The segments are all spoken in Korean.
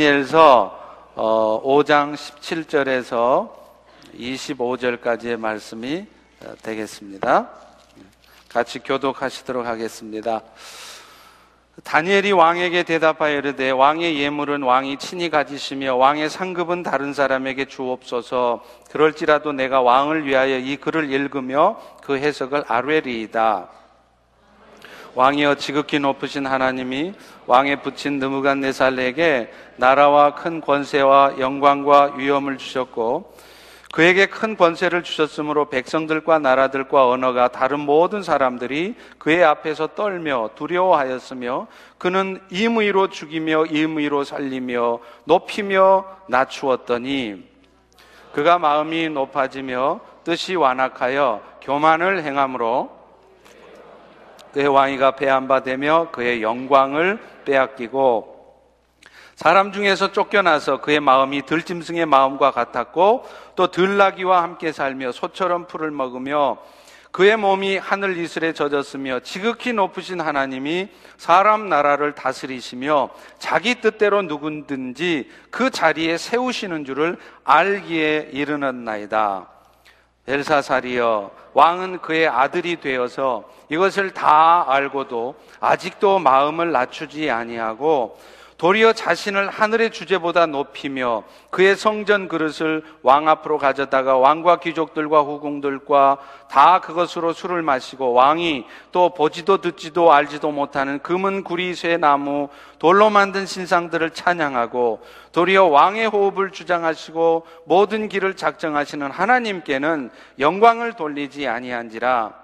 다니엘서 5장 어, 17절에서 25절까지의 말씀이 어, 되겠습니다. 같이 교독하시도록 하겠습니다. 다니엘이 왕에게 대답하여 이르되 왕의 예물은 왕이 친히 가지시며 왕의 상급은 다른 사람에게 주옵소서 그럴지라도 내가 왕을 위하여 이 글을 읽으며 그 해석을 아뢰리이다. 왕이여 지극히 높으신 하나님이 왕에 붙인 느무갓네살에게 나라와 큰 권세와 영광과 위엄을 주셨고 그에게 큰 권세를 주셨으므로 백성들과 나라들과 언어가 다른 모든 사람들이 그의 앞에서 떨며 두려워하였으며 그는 임의로 죽이며 임의로 살리며 높이며 낮추었더니 그가 마음이 높아지며 뜻이 완악하여 교만을 행함으로 그의 왕위가 배한바 되며 그의 영광을 빼앗기고 사람 중에서 쫓겨나서 그의 마음이 들짐승의 마음과 같았고 또 들나귀와 함께 살며 소처럼 풀을 먹으며 그의 몸이 하늘 이슬에 젖었으며 지극히 높으신 하나님이 사람 나라를 다스리시며 자기 뜻대로 누구든지 그 자리에 세우시는 줄을 알기에 이르는 나이다. 벨사살이여 왕은 그의 아들이 되어서 이것을 다 알고도 아직도 마음을 낮추지 아니하고 도리어 자신을 하늘의 주제보다 높이며 그의 성전 그릇을 왕 앞으로 가져다가 왕과 귀족들과 후궁들과 다 그것으로 술을 마시고 왕이 또 보지도 듣지도 알지도 못하는 금은 구리 쇠 나무 돌로 만든 신상들을 찬양하고 도리어 왕의 호흡을 주장하시고 모든 길을 작정하시는 하나님께는 영광을 돌리지 아니한지라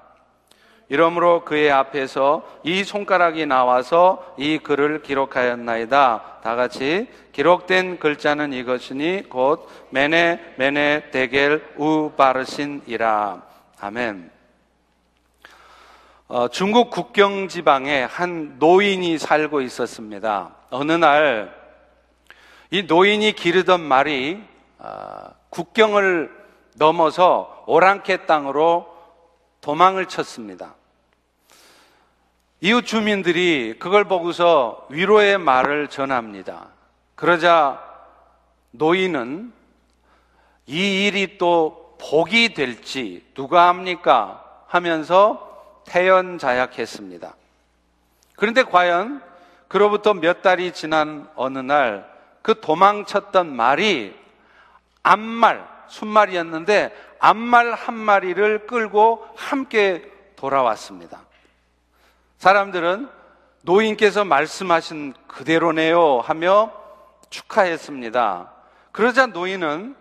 이러므로 그의 앞에서 이 손가락이 나와서 이 글을 기록하였나이다. 다 같이 기록된 글자는 이것이니 곧 메네 메네 데겔 우 바르신이라. 아멘. 어, 중국 국경 지방에 한 노인이 살고 있었습니다. 어느 날 이 노인이 기르던 말이 어, 국경을 넘어서 오랑캐 땅으로 도망을 쳤습니다. 이웃 주민들이 그걸 보고서 위로의 말을 전합니다. 그러자 노인은 이 일이 또 복이 될지 누가 합니까? 하면서 태연자약했습니다. 그런데 과연 그로부터 몇 달이 지난 어느 날 그 도망쳤던 말이 암말, 순말이었는데 암말 한 마리를 끌고 함께 돌아왔습니다. 사람들은 노인께서 말씀하신 그대로네요 하며 축하했습니다. 그러자 노인은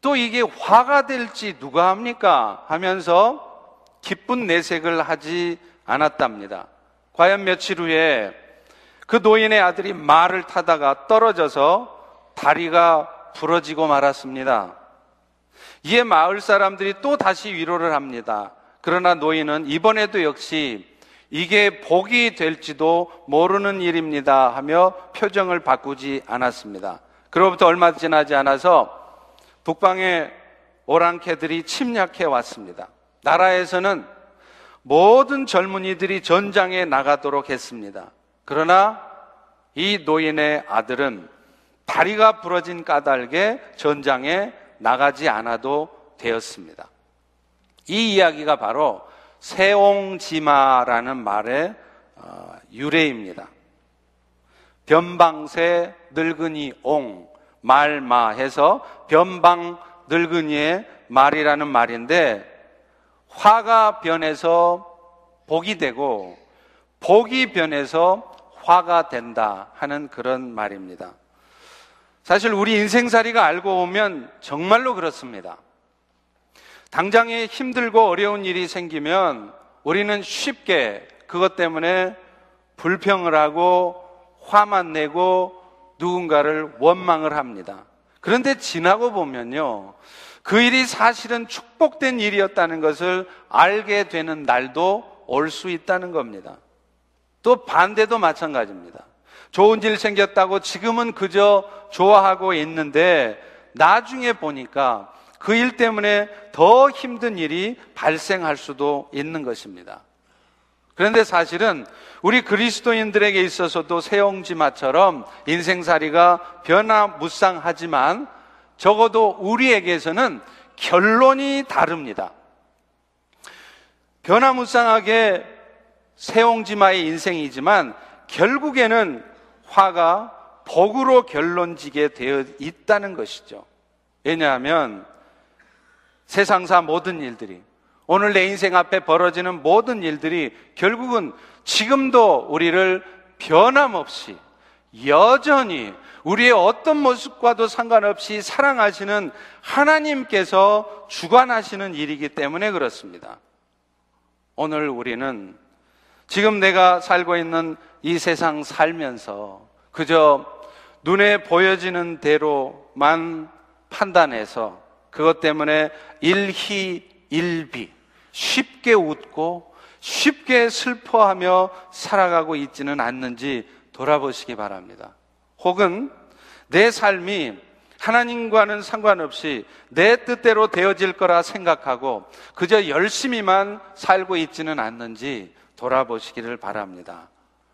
또 이게 화가 될지 누가 합니까? 하면서 기쁜 내색을 하지 않았답니다. 과연 며칠 후에 그 노인의 아들이 말을 타다가 떨어져서 다리가 부러지고 말았습니다. 이에 마을 사람들이 또 다시 위로를 합니다. 그러나 노인은 이번에도 역시 이게 복이 될지도 모르는 일입니다 하며 표정을 바꾸지 않았습니다. 그로부터 얼마 지나지 않아서 북방의 오랑캐들이 침략해 왔습니다. 나라에서는 모든 젊은이들이 전장에 나가도록 했습니다. 그러나 이 노인의 아들은 다리가 부러진 까닭에 전장에 나가지 않아도 되었습니다. 이 이야기가 바로 세옹지마라는 말의 어, 유래입니다. 변방새 늙은이 옹, 말마 해서 변방 늙은이의 말이라는 말인데 화가 변해서 복이 되고 복이 변해서 화가 된다 하는 그런 말입니다. 사실 우리 인생살이가 알고 보면 정말로 그렇습니다. 당장에 힘들고 어려운 일이 생기면 우리는 쉽게 그것 때문에 불평을 하고 화만 내고 누군가를 원망을 합니다. 그런데 지나고 보면요. 그 일이 사실은 축복된 일이었다는 것을 알게 되는 날도 올 수 있다는 겁니다. 또 반대도 마찬가지입니다. 좋은 일 생겼다고 지금은 그저 좋아하고 있는데 나중에 보니까 그 일 때문에 더 힘든 일이 발생할 수도 있는 것입니다. 그런데 사실은 우리 그리스도인들에게 있어서도 세옹지마처럼 인생살이가 변화무쌍하지만 적어도 우리에게서는 결론이 다릅니다. 변화무쌍하게 세옹지마의 인생이지만 결국에는 화가 복으로 결론지게 되어 있다는 것이죠. 왜냐하면 세상사 모든 일들이 오늘 내 인생 앞에 벌어지는 모든 일들이 결국은 지금도 우리를 변함없이 여전히 우리의 어떤 모습과도 상관없이 사랑하시는 하나님께서 주관하시는 일이기 때문에 그렇습니다. 오늘 우리는 지금 내가 살고 있는 이 세상 살면서 그저 눈에 보여지는 대로만 판단해서 그것 때문에 일희일비 쉽게 웃고 쉽게 슬퍼하며 살아가고 있지는 않는지 돌아보시기 바랍니다. 혹은 내 삶이 하나님과는 상관없이 내 뜻대로 되어질 거라 생각하고 그저 열심히만 살고 있지는 않는지 돌아보시기를 바랍니다.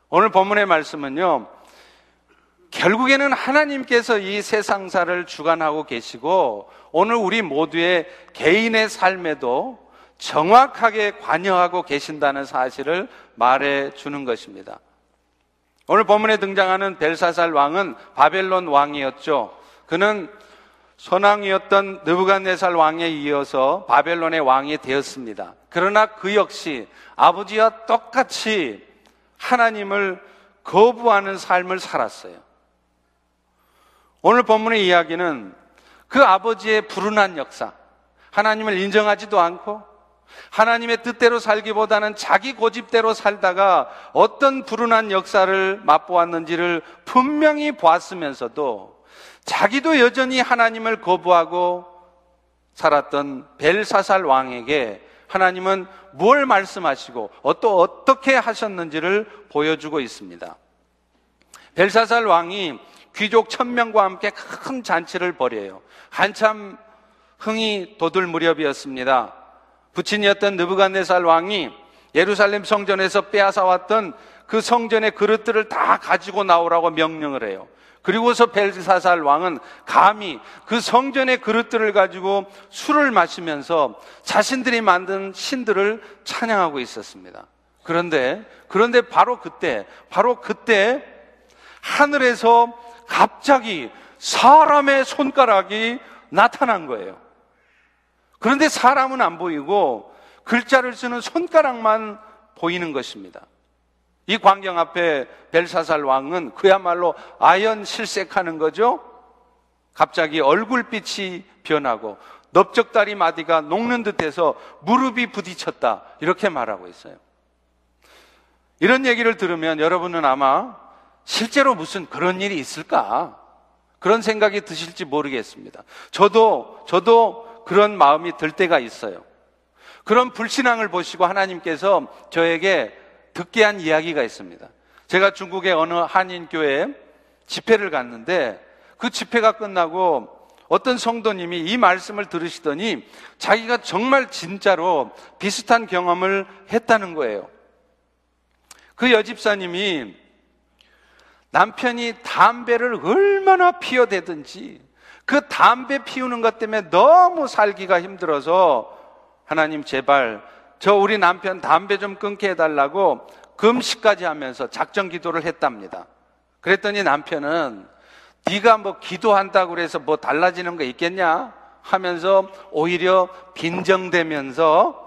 오늘 본문의 말씀은요, 결국에는 하나님께서 이 세상사를 주관하고 계시고 오늘 우리 모두의 개인의 삶에도 정확하게 관여하고 계신다는 사실을 말해 주는 것입니다. 오늘 본문에 등장하는 벨사살 왕은 바벨론 왕이었죠. 그는 선왕이었던 느부갓네살 왕에 이어서 바벨론의 왕이 되었습니다. 그러나 그 역시 아버지와 똑같이 하나님을 거부하는 삶을 살았어요. 오늘 본문의 이야기는 그 아버지의 불운한 역사, 하나님을 인정하지도 않고 하나님의 뜻대로 살기보다는 자기 고집대로 살다가 어떤 불운한 역사를 맛보았는지를 분명히 보았으면서도 자기도 여전히 하나님을 거부하고 살았던 벨사살 왕에게 하나님은 뭘 말씀하시고 또 어떻게 하셨는지를 보여주고 있습니다. 벨사살 왕이 귀족 천명과 함께 큰 잔치를 벌여요. 한참 흥이 돋을 무렵이었습니다. 부친이었던 느부갓네살 왕이 예루살렘 성전에서 빼앗아 왔던 그 성전의 그릇들을 다 가지고 나오라고 명령을 해요. 그리고서 벨사살 왕은 감히 그 성전의 그릇들을 가지고 술을 마시면서 자신들이 만든 신들을 찬양하고 있었습니다. 그런데, 그런데 바로 그때, 바로 그때 하늘에서 갑자기 사람의 손가락이 나타난 거예요. 그런데 사람은 안 보이고 글자를 쓰는 손가락만 보이는 것입니다. 이 광경 앞에 벨사살 왕은 그야말로 아연 실색하는 거죠. 갑자기 얼굴빛이 변하고 넓적다리 마디가 녹는 듯해서 무릎이 부딪혔다. 이렇게 말하고 있어요. 이런 얘기를 들으면 여러분은 아마 실제로 무슨 그런 일이 있을까? 그런 생각이 드실지 모르겠습니다. 저도, 저도 그런 마음이 들 때가 있어요. 그런 불신앙을 보시고 하나님께서 저에게 듣게 한 이야기가 있습니다. 제가 중국의 어느 한인교회에 집회를 갔는데 그 집회가 끝나고 어떤 성도님이 이 말씀을 들으시더니 자기가 정말 진짜로 비슷한 경험을 했다는 거예요. 그 여집사님이 남편이 담배를 얼마나 피워대든지 그 담배 피우는 것 때문에 너무 살기가 힘들어서 하나님 제발 저 우리 남편 담배 좀 끊게 해달라고 금식까지 하면서 작정 기도를 했답니다. 그랬더니 남편은 네가 뭐 기도한다고 그래서 뭐 달라지는 거 있겠냐 하면서 오히려 빈정대면서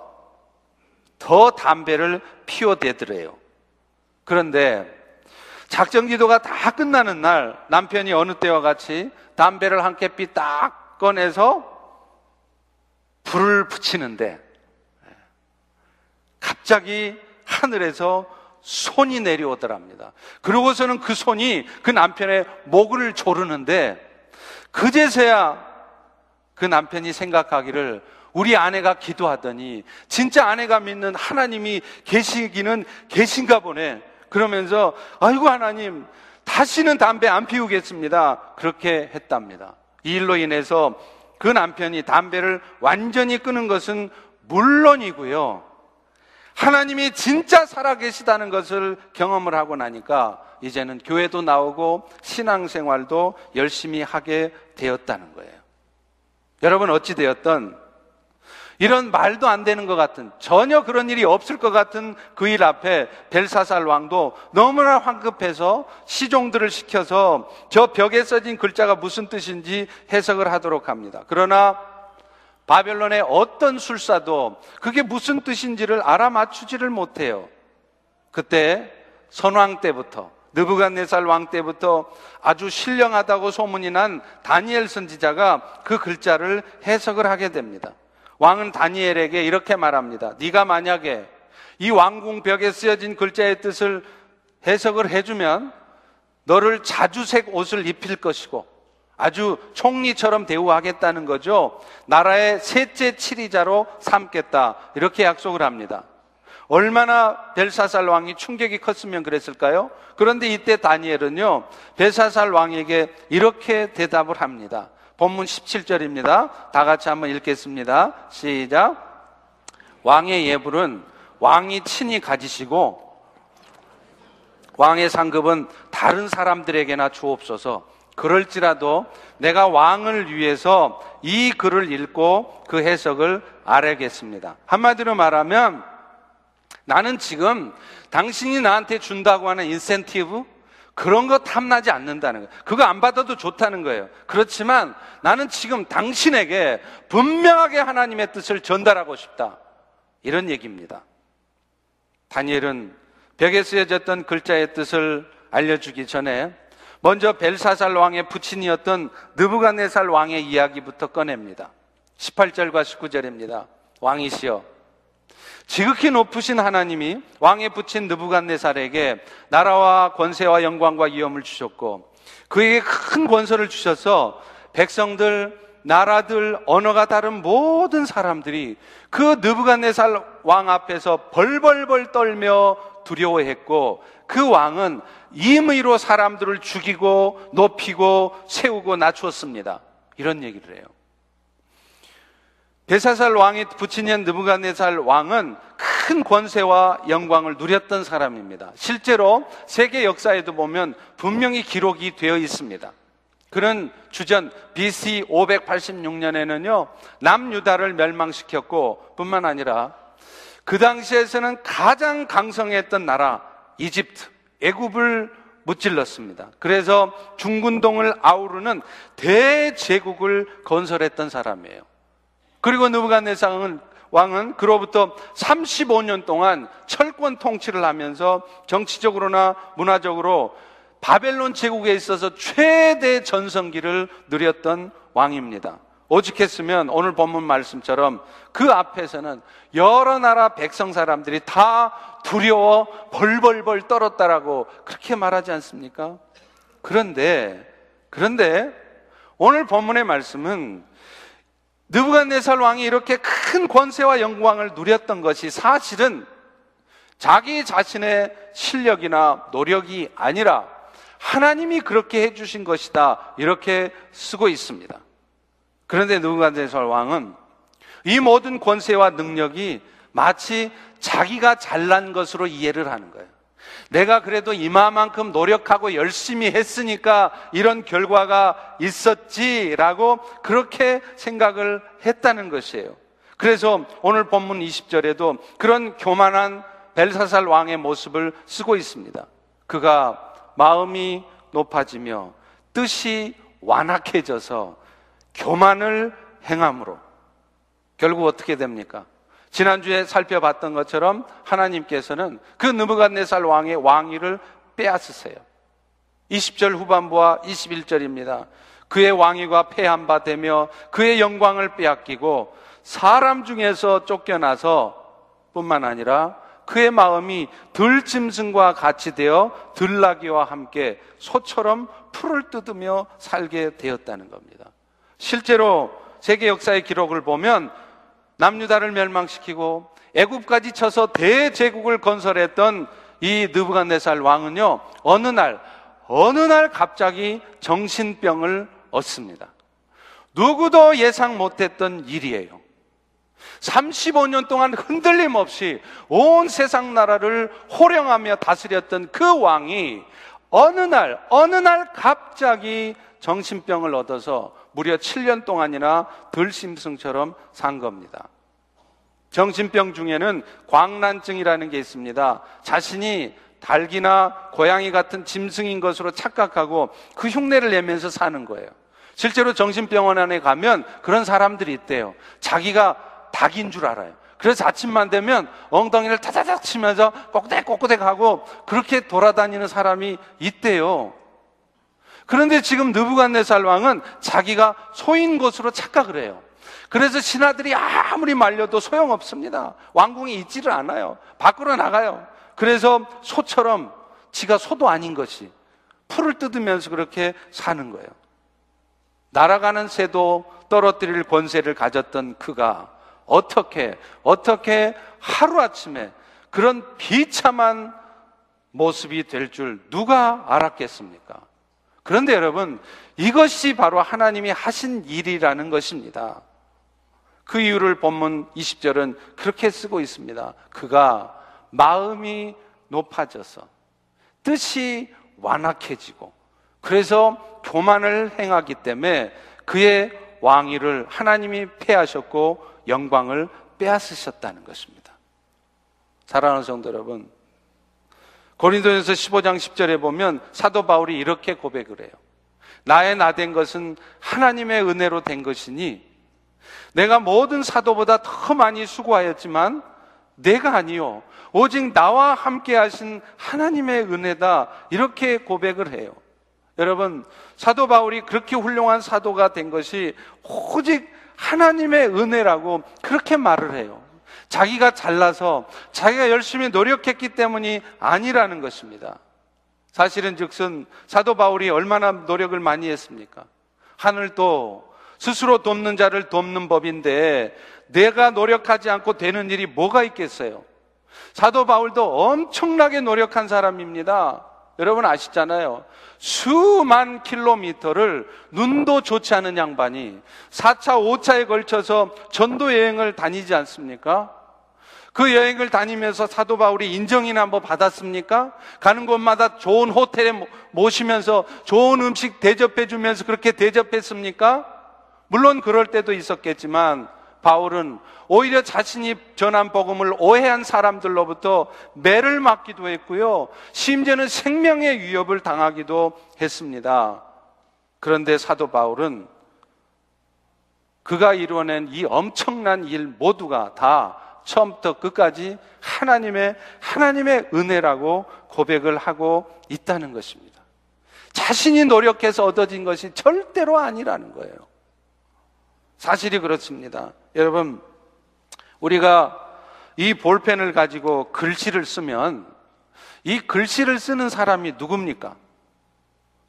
더 담배를 피워대더래요. 그런데 작정 기도가 다 끝나는 날 남편이 어느 때와 같이 담배를 한 깨삐 딱 꺼내서 불을 붙이는데 갑자기 하늘에서 손이 내려오더랍니다. 그러고서는 그 손이 그 남편의 목을 조르는데 그제서야 그 남편이 생각하기를 우리 아내가 기도하더니 진짜 아내가 믿는 하나님이 계시기는 계신가 보네. 그러면서 아이고 하나님 다시는 담배 안 피우겠습니다. 그렇게 했답니다. 이 일로 인해서 그 남편이 담배를 완전히 끊은 것은 물론이고요. 하나님이 진짜 살아계시다는 것을 경험을 하고 나니까 이제는 교회도 나오고 신앙생활도 열심히 하게 되었다는 거예요. 여러분 어찌 되었던 이런 말도 안 되는 것 같은 전혀 그런 일이 없을 것 같은 그 일 앞에 벨사살 왕도 너무나 황급해서 시종들을 시켜서 저 벽에 써진 글자가 무슨 뜻인지 해석을 하도록 합니다. 그러나 바벨론의 어떤 술사도 그게 무슨 뜻인지를 알아맞추지를 못해요. 그때 선왕 때부터 느부갓네살 왕 때부터 아주 신령하다고 소문이 난 다니엘 선지자가 그 글자를 해석을 하게 됩니다. 왕은 다니엘에게 이렇게 말합니다. 네가 만약에 이 왕궁 벽에 쓰여진 글자의 뜻을 해석을 해주면 너를 자주색 옷을 입힐 것이고 아주 총리처럼 대우하겠다는 거죠. 나라의 셋째 치리자로 삼겠다. 이렇게 약속을 합니다. 얼마나 벨사살 왕이 충격이 컸으면 그랬을까요? 그런데 이때 다니엘은요, 벨사살 왕에게 이렇게 대답을 합니다. 본문 17절입니다. 다 같이 한번 읽겠습니다. 시작. 왕의 예불은 왕이 친히 가지시고 왕의 상급은 다른 사람들에게나 주옵소서. 그럴지라도 내가 왕을 위해서 이 글을 읽고 그 해석을 알아야겠습니다. 한마디로 말하면 나는 지금 당신이 나한테 준다고 하는 인센티브 그런 거 탐나지 않는다는 거예요. 그거 안 받아도 좋다는 거예요. 그렇지만 나는 지금 당신에게 분명하게 하나님의 뜻을 전달하고 싶다. 이런 얘기입니다. 다니엘은 벽에 쓰여졌던 글자의 뜻을 알려주기 전에 먼저 벨사살 왕의 부친이었던 느부갓네살 왕의 이야기부터 꺼냅니다. 18절과 19절입니다. 왕이시여 지극히 높으신 하나님이 왕의 부친 느부갓네살에게 나라와 권세와 영광과 위엄을 주셨고 그에게 큰 권세를 주셔서 백성들 나라들 언어가 다른 모든 사람들이 그 느부갓네살 왕 앞에서 벌벌벌 떨며 두려워했고 그 왕은 임의로 사람들을 죽이고 높이고 세우고 낮추었습니다. 이런 얘기를 해요. 베사살 왕이 부친년 느부갓네살 왕은 큰 권세와 영광을 누렸던 사람입니다. 실제로 세계 역사에도 보면 분명히 기록이 되어 있습니다. 그는 주전 BC 586년에는요, 남유다를 멸망시켰고, 뿐만 아니라 그 당시에서는 가장 강성했던 나라, 이집트, 애굽을 무찔렀습니다. 그래서 중군동을 아우르는 대제국을 건설했던 사람이에요. 그리고 느부갓네살은 왕은 그로부터 35년 동안 철권 통치를 하면서 정치적으로나 문화적으로 바벨론 제국에 있어서 최대 전성기를 누렸던 왕입니다. 오직했으면 오늘 본문 말씀처럼 그 앞에서는 여러 나라 백성 사람들이 다 두려워 벌벌벌 떨었다라고 그렇게 말하지 않습니까? 그런데 그런데 오늘 본문의 말씀은 느부갓네살 왕이 이렇게 큰 권세와 영광을 누렸던 것이 사실은 자기 자신의 실력이나 노력이 아니라 하나님이 그렇게 해주신 것이다 이렇게 쓰고 있습니다. 그런데 느부갓네살 왕은 이 모든 권세와 능력이 마치 자기가 잘난 것으로 이해를 하는 거예요. 내가 그래도 이마만큼 노력하고 열심히 했으니까 이런 결과가 있었지라고 그렇게 생각을 했다는 것이에요. 그래서 오늘 본문 20절에도 그런 교만한 벨사살 왕의 모습을 쓰고 있습니다. 그가 마음이 높아지며 뜻이 완악해져서 교만을 행함으로 결국 어떻게 됩니까? 지난주에 살펴봤던 것처럼 하나님께서는 그 느부갓네살 왕의 왕위를 빼앗으세요. 20절 후반부와 21절입니다. 그의 왕위가 폐한 바 되며 그의 영광을 빼앗기고 사람 중에서 쫓겨나서 뿐만 아니라 그의 마음이 들짐승과 같이 되어 들나귀와 함께 소처럼 풀을 뜯으며 살게 되었다는 겁니다. 실제로 세계 역사의 기록을 보면 남유다를 멸망시키고 애굽까지 쳐서 대제국을 건설했던 이 느부갓네살 왕은요 어느 날 어느 날 갑자기 정신병을 얻습니다. 누구도 예상 못했던 일이에요. 35년 동안 흔들림 없이 온 세상 나라를 호령하며 다스렸던 그 왕이 어느 날, 어느 날 갑자기 정신병을 얻어서 무려 7년 동안이나 들심승처럼 산 겁니다. 정신병 중에는 광란증이라는 게 있습니다. 자신이 닭이나 고양이 같은 짐승인 것으로 착각하고 그 흉내를 내면서 사는 거예요. 실제로 정신병원 에 가면 그런 사람들이 있대요. 자기가 닭인 줄 알아요. 그래서 아침만 되면 엉덩이를 타자작 치면서 꼬꾸대꼬꾸대 하고 그렇게 돌아다니는 사람이 있대요. 그런데 지금 느부갓네살 왕은 자기가 소인 것으로 착각을 해요. 그래서 신하들이 아무리 말려도 소용없습니다. 왕궁에 있지를 않아요. 밖으로 나가요. 그래서 소처럼 지가 소도 아닌 것이 풀을 뜯으면서 그렇게 사는 거예요. 날아가는 새도 떨어뜨릴 권세를 가졌던 그가 어떻게, 어떻게 하루아침에 그런 비참한 모습이 될 줄 누가 알았겠습니까? 그런데 여러분, 이것이 바로 하나님이 하신 일이라는 것입니다. 그 이유를 본문 20절은 그렇게 쓰고 있습니다. 그가 마음이 높아져서 뜻이 완악해지고 그래서 교만을 행하기 때문에 그의 왕위를 하나님이 패하셨고 영광을 빼앗으셨다는 것입니다. 사랑하는 성도 여러분, 고린도전서 15장 10절에 보면 사도 바울이 이렇게 고백을 해요. 나의 나 된 것은 하나님의 은혜로 된 것이니 내가 모든 사도보다 더 많이 수고하였지만 내가 아니요 오직 나와 함께 하신 하나님의 은혜다 이렇게 고백을 해요. 여러분 사도 바울이 그렇게 훌륭한 사도가 된 것이 오직 하나님의 은혜라고 그렇게 말을 해요. 자기가 잘나서 자기가 열심히 노력했기 때문이 아니라는 것입니다. 사실은 즉슨 사도 바울이 얼마나 노력을 많이 했습니까? 하늘도 스스로 돕는 자를 돕는 법인데 내가 노력하지 않고 되는 일이 뭐가 있겠어요? 사도 바울도 엄청나게 노력한 사람입니다. 여러분 아시잖아요. 수만 킬로미터를 눈도 좋지 않은 양반이 4차, 5차에 걸쳐서 전도 여행을 다니지 않습니까? 그 여행을 다니면서 사도 바울이 인정이나 뭐 받았습니까? 가는 곳마다 좋은 호텔에 모시면서 좋은 음식 대접해 주면서 그렇게 대접했습니까? 물론 그럴 때도 있었겠지만 바울은 오히려 자신이 전한 복음을 오해한 사람들로부터 매를 맞기도 했고요. 심지어는 생명의 위협을 당하기도 했습니다. 그런데 사도 바울은 그가 이루어낸 이 엄청난 일 모두가 다 처음부터 끝까지 하나님의 하나님의 은혜라고 고백을 하고 있다는 것입니다. 자신이 노력해서 얻어진 것이 절대로 아니라는 거예요. 사실이 그렇습니다. 여러분, 우리가 이 볼펜을 가지고 글씨를 쓰면 이 글씨를 쓰는 사람이 누굽니까?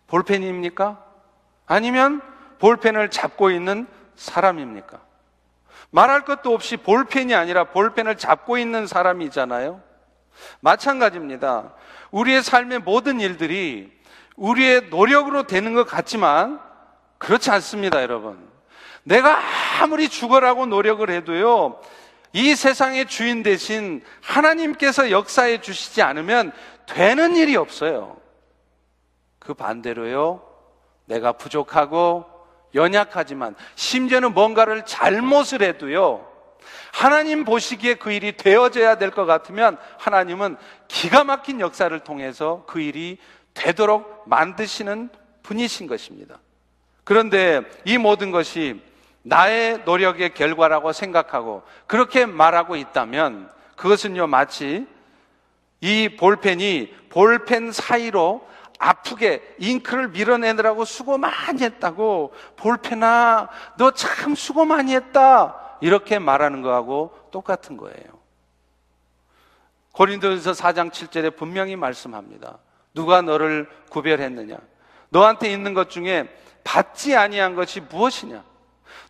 볼펜입니까? 아니면 볼펜을 잡고 있는 사람입니까? 말할 것도 없이 볼펜이 아니라 볼펜을 잡고 있는 사람이잖아요. 마찬가지입니다. 우리의 삶의 모든 일들이 우리의 노력으로 되는 것 같지만 그렇지 않습니다, 여러분. 내가 아무리 죽어라고 노력을 해도요, 이 세상의 주인 대신 하나님께서 역사해 주시지 않으면 되는 일이 없어요. 그 반대로요, 내가 부족하고 연약하지만 심지어는 뭔가를 잘못을 해도요. 하나님 보시기에 그 일이 되어져야 될 것 같으면 하나님은 기가 막힌 역사를 통해서 그 일이 되도록 만드시는 분이신 것입니다. 그런데 이 모든 것이 나의 노력의 결과라고 생각하고 그렇게 말하고 있다면 그것은요 마치 이 볼펜이 볼펜 사이로 아프게 잉크를 밀어내느라고 수고 많이 했다고 볼펜아 너 참 수고 많이 했다 이렇게 말하는 거하고 똑같은 거예요. 고린도전서 4장 7절에 분명히 말씀합니다. 누가 너를 구별했느냐? 너한테 있는 것 중에 받지 아니한 것이 무엇이냐?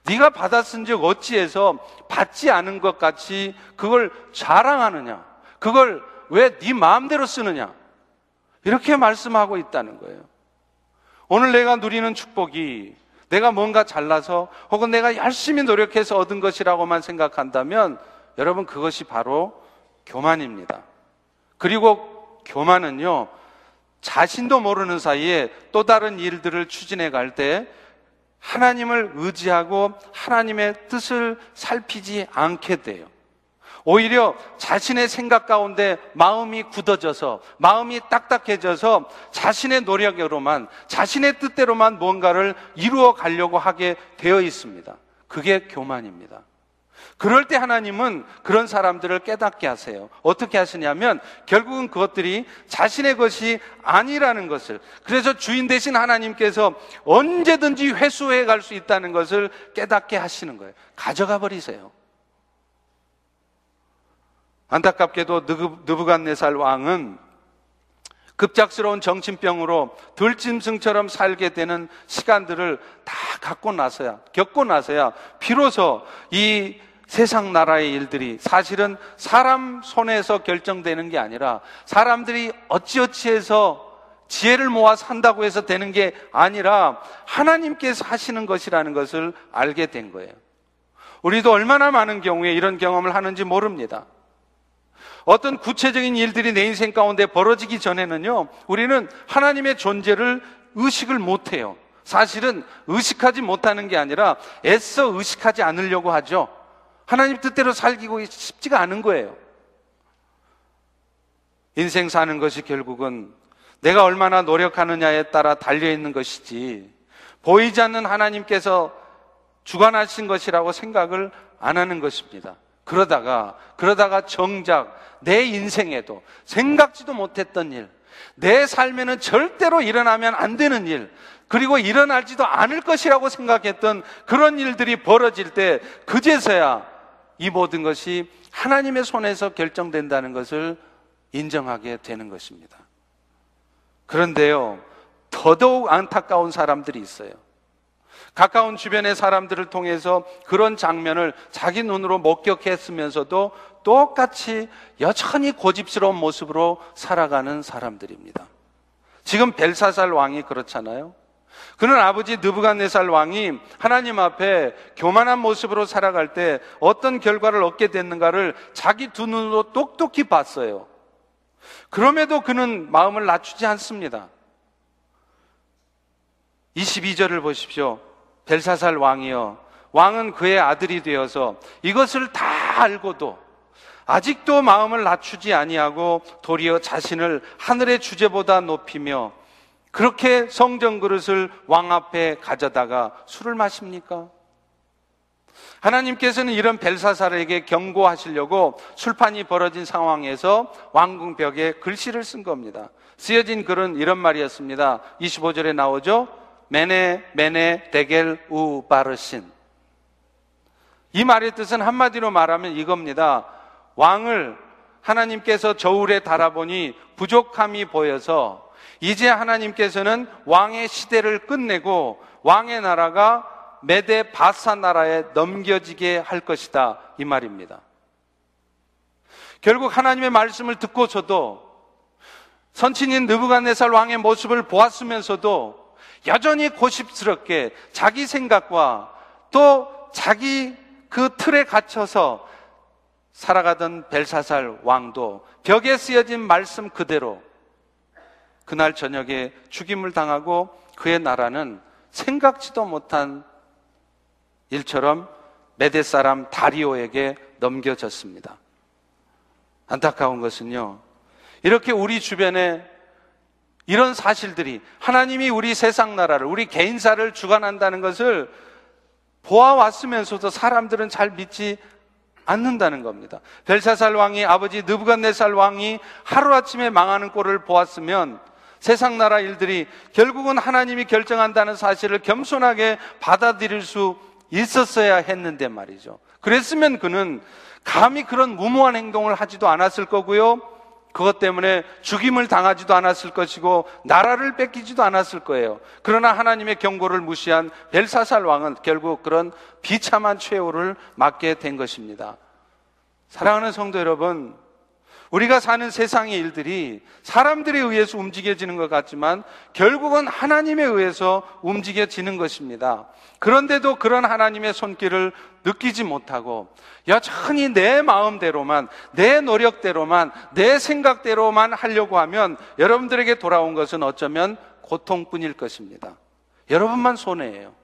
네가 받았은즉 어찌해서 받지 않은 것 같이 그걸 자랑하느냐? 그걸 왜 네 마음대로 쓰느냐? 이렇게 말씀하고 있다는 거예요. 오늘 내가 누리는 축복이 내가 뭔가 잘나서 혹은 내가 열심히 노력해서 얻은 것이라고만 생각한다면 여러분 그것이 바로 교만입니다. 그리고 교만은요, 자신도 모르는 사이에 또 다른 일들을 추진해 갈 때 하나님을 의지하고 하나님의 뜻을 살피지 않게 돼요. 오히려 자신의 생각 가운데 마음이 굳어져서 마음이 딱딱해져서 자신의 노력으로만 자신의 뜻대로만 뭔가를 이루어 가려고 하게 되어 있습니다. 그게 교만입니다. 그럴 때 하나님은 그런 사람들을 깨닫게 하세요. 어떻게 하시냐면 결국은 그것들이 자신의 것이 아니라는 것을 그래서 주인 대신 하나님께서 언제든지 회수해 갈 수 있다는 것을 깨닫게 하시는 거예요. 가져가 버리세요. 안타깝게도 느부갓네살 왕은 급작스러운 정신병으로 들짐승처럼 살게 되는 시간들을 다 갖고 나서야 겪고 나서야 비로소 이 세상 나라의 일들이 사실은 사람 손에서 결정되는 게 아니라 사람들이 어찌어찌해서 지혜를 모아 산다고 해서 되는 게 아니라 하나님께서 하시는 것이라는 것을 알게 된 거예요. 우리도 얼마나 많은 경우에 이런 경험을 하는지 모릅니다. 어떤 구체적인 일들이 내 인생 가운데 벌어지기 전에는요, 우리는 하나님의 존재를 의식을 못해요. 사실은 의식하지 못하는 게 아니라 애써 의식하지 않으려고 하죠. 하나님 뜻대로 살기고 쉽지가 않은 거예요. 인생 사는 것이 결국은 내가 얼마나 노력하느냐에 따라 달려있는 것이지, 보이지 않는 하나님께서 주관하신 것이라고 생각을 안 하는 것입니다. 그러다가, 그러다가 정작 내 인생에도 생각지도 못했던 일, 내 삶에는 절대로 일어나면 안 되는 일, 그리고 일어나지도 않을 것이라고 생각했던 그런 일들이 벌어질 때, 그제서야 이 모든 것이 하나님의 손에서 결정된다는 것을 인정하게 되는 것입니다. 그런데요, 더더욱 안타까운 사람들이 있어요. 가까운 주변의 사람들을 통해서 그런 장면을 자기 눈으로 목격했으면서도 똑같이 여전히 고집스러운 모습으로 살아가는 사람들입니다. 지금 벨사살 왕이 그렇잖아요. 그는 아버지 느부갓네살 왕이 하나님 앞에 교만한 모습으로 살아갈 때 어떤 결과를 얻게 됐는가를 자기 두 눈으로 똑똑히 봤어요. 그럼에도 그는 마음을 낮추지 않습니다. 22절을 보십시오. 벨사살 왕이여 왕은 그의 아들이 되어서 이것을 다 알고도 아직도 마음을 낮추지 아니하고 도리어 자신을 하늘의 주제보다 높이며 그렇게 성전 그릇을 왕 앞에 가져다가 술을 마십니까? 하나님께서는 이런 벨사살에게 경고하시려고 술판이 벌어진 상황에서 왕궁벽에 글씨를 쓴 겁니다. 쓰여진 글은 이런 말이었습니다. 25절에 나오죠? 메네 메네 데겔 우 바르신. 이 말의 뜻은 한마디로 말하면 이겁니다. 왕을 하나님께서 저울에 달아보니 부족함이 보여서 이제 하나님께서는 왕의 시대를 끝내고 왕의 나라가 메데 바사 나라에 넘겨지게 할 것이다. 이 말입니다. 결국 하나님의 말씀을 듣고서도 선친인 느부갓네살 왕의 모습을 보았으면서도 여전히 고집스럽게 자기 생각과 또 자기 그 틀에 갇혀서 살아가던 벨사살 왕도 벽에 쓰여진 말씀 그대로 그날 저녁에 죽임을 당하고 그의 나라는 생각지도 못한 일처럼 메데 사람 다리오에게 넘겨졌습니다. 안타까운 것은요, 이렇게 우리 주변에 이런 사실들이 하나님이 우리 세상 나라를, 우리 개인사를 주관한다는 것을 보아왔으면서도 사람들은 잘 믿지 않는다는 겁니다. 벨사살 왕이 아버지 느부갓네살 왕이 하루아침에 망하는 꼴을 보았으면 세상 나라 일들이 결국은 하나님이 결정한다는 사실을 겸손하게 받아들일 수 있었어야 했는데 말이죠. 그랬으면 그는 감히 그런 무모한 행동을 하지도 않았을 거고요. 그것 때문에 죽임을 당하지도 않았을 것이고 나라를 뺏기지도 않았을 거예요. 그러나 하나님의 경고를 무시한 벨사살 왕은 결국 그런 비참한 최후를 맞게 된 것입니다. 사랑하는 성도 여러분, 우리가 사는 세상의 일들이 사람들에 의해서 움직여지는 것 같지만 결국은 하나님에 의해서 움직여지는 것입니다. 그런데도 그런 하나님의 손길을 느끼지 못하고 여전히 내 마음대로만, 내 노력대로만, 내 생각대로만 하려고 하면 여러분들에게 돌아온 것은 어쩌면 고통뿐일 것입니다. 여러분만 손해예요.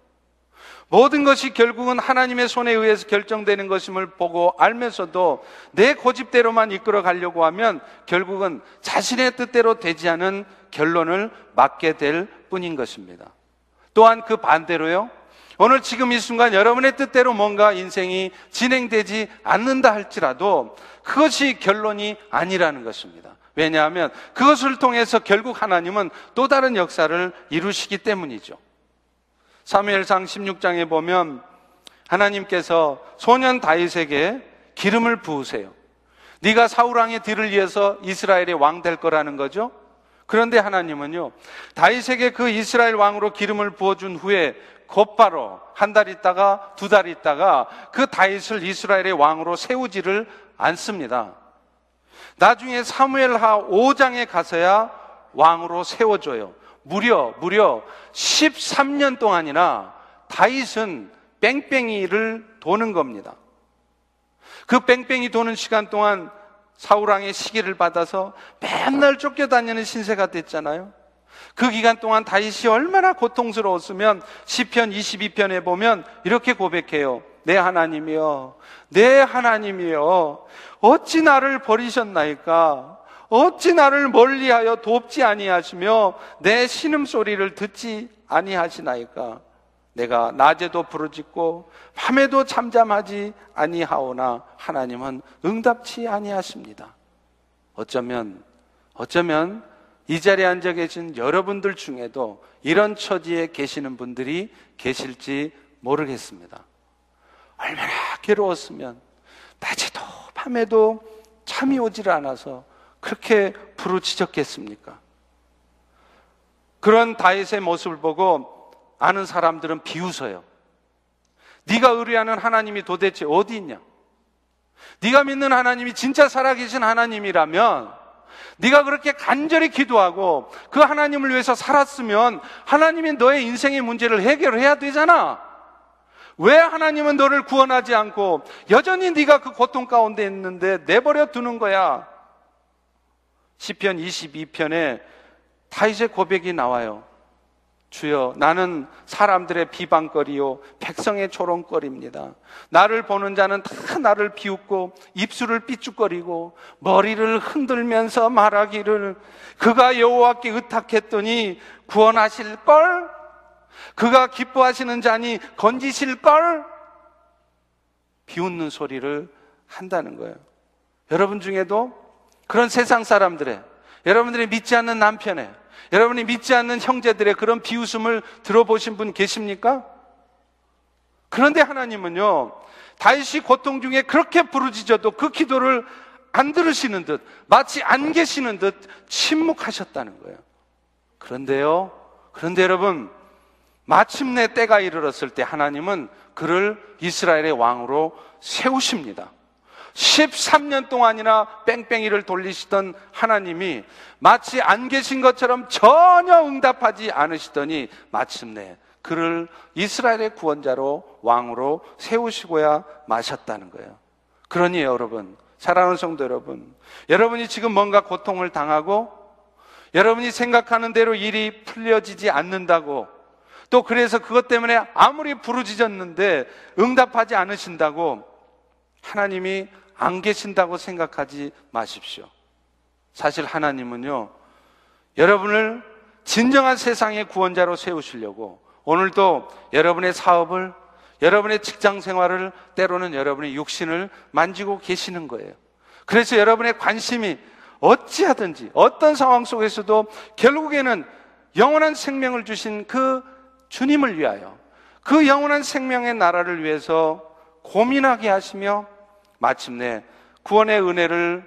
모든 것이 결국은 하나님의 손에 의해서 결정되는 것임을 보고 알면서도 내 고집대로만 이끌어 가려고 하면 결국은 자신의 뜻대로 되지 않은 결론을 맞게 될 뿐인 것입니다. 또한 그 반대로요. 오늘 지금 이 순간 여러분의 뜻대로 뭔가 인생이 진행되지 않는다 할지라도 그것이 결론이 아니라는 것입니다. 왜냐하면 그것을 통해서 결국 하나님은 또 다른 역사를 이루시기 때문이죠. 사무엘상 16장에 보면 하나님께서 소년 다윗에게 기름을 부으세요. 네가 사울 왕의 뒤를 이어서 이스라엘의 왕 될 거라는 거죠. 그런데 하나님은요. 다윗에게 그 이스라엘 왕으로 기름을 부어 준 후에 곧바로 한 달 있다가 두 달 있다가 그 다윗을 이스라엘의 왕으로 세우지를 않습니다. 나중에 사무엘하 5장에 가서야 왕으로 세워줘요. 무려 무려 13년 동안이나 다윗은 뺑뺑이를 도는 겁니다. 그 뺑뺑이 도는 시간 동안 사우랑의 시기를 받아서 맨날 쫓겨다니는 신세가 됐잖아요. 그 기간 동안 다윗이 얼마나 고통스러웠으면 시편 22편에 보면 이렇게 고백해요. 내 하나님이여, 내 하나님이여, 어찌 나를 버리셨나이까? 어찌 나를 멀리하여 돕지 아니하시며 내 신음 소리를 듣지 아니하시나이까 내가 낮에도 부르짖고 밤에도 잠잠하지 아니하오나 하나님은 응답치 아니하십니다. 어쩌면 어쩌면 이 자리에 앉아 계신 여러분들 중에도 이런 처지에 계시는 분들이 계실지 모르겠습니다. 얼마나 괴로웠으면 낮에도 밤에도 잠이 오질 않아서 그렇게 부르짖었겠습니까? 그런 다윗의 모습을 보고 아는 사람들은 비웃어요. 네가 의뢰하는 하나님이 도대체 어디 있냐? 네가 믿는 하나님이 진짜 살아계신 하나님이라면 네가 그렇게 간절히 기도하고 그 하나님을 위해서 살았으면 하나님이 너의 인생의 문제를 해결해야 되잖아. 왜 하나님은 너를 구원하지 않고 여전히 네가 그 고통 가운데 있는데 내버려 두는 거야? 시편 22편에 다윗의 고백이 나와요. 주여, 나는 사람들의 비방거리요, 백성의 조롱거리입니다. 나를 보는 자는 다 나를 비웃고, 입술을 삐죽거리고, 머리를 흔들면서 말하기를, 그가 여호와께 의탁했더니 구원하실걸? 그가 기뻐하시는 자니 건지실걸? 비웃는 소리를 한다는 거예요. 여러분 중에도 그런 세상 사람들의 여러분들이 믿지 않는 남편의 여러분이 믿지 않는 형제들의 그런 비웃음을 들어보신 분 계십니까? 그런데 하나님은요, 다윗이 고통 중에 그렇게 부르짖어도 그 기도를 안 들으시는 듯, 마치 안 계시는 듯 침묵하셨다는 거예요. 그런데요, 그런데 여러분, 마침내 때가 이르렀을 때 하나님은 그를 이스라엘의 왕으로 세우십니다. 13년 동안이나 뺑뺑이를 돌리시던 하나님이 마치 안 계신 것처럼 전혀 응답하지 않으시더니 마침내 그를 이스라엘의 구원자로 왕으로 세우시고야 마셨다는 거예요. 그러니 여러분, 사랑하는 성도 여러분, 여러분이 지금 뭔가 고통을 당하고 여러분이 생각하는 대로 일이 풀려지지 않는다고 또 그래서 그것 때문에 아무리 부르짖었는데 응답하지 않으신다고 하나님이 안 계신다고 생각하지 마십시오. 사실 하나님은요, 여러분을 진정한 세상의 구원자로 세우시려고 오늘도 여러분의 사업을, 여러분의 직장 생활을, 때로는 여러분의 육신을 만지고 계시는 거예요. 그래서 여러분의 관심이 어찌하든지 어떤 상황 속에서도 결국에는 영원한 생명을 주신 그 주님을 위하여 그 영원한 생명의 나라를 위해서 고민하게 하시며 마침내 구원의 은혜를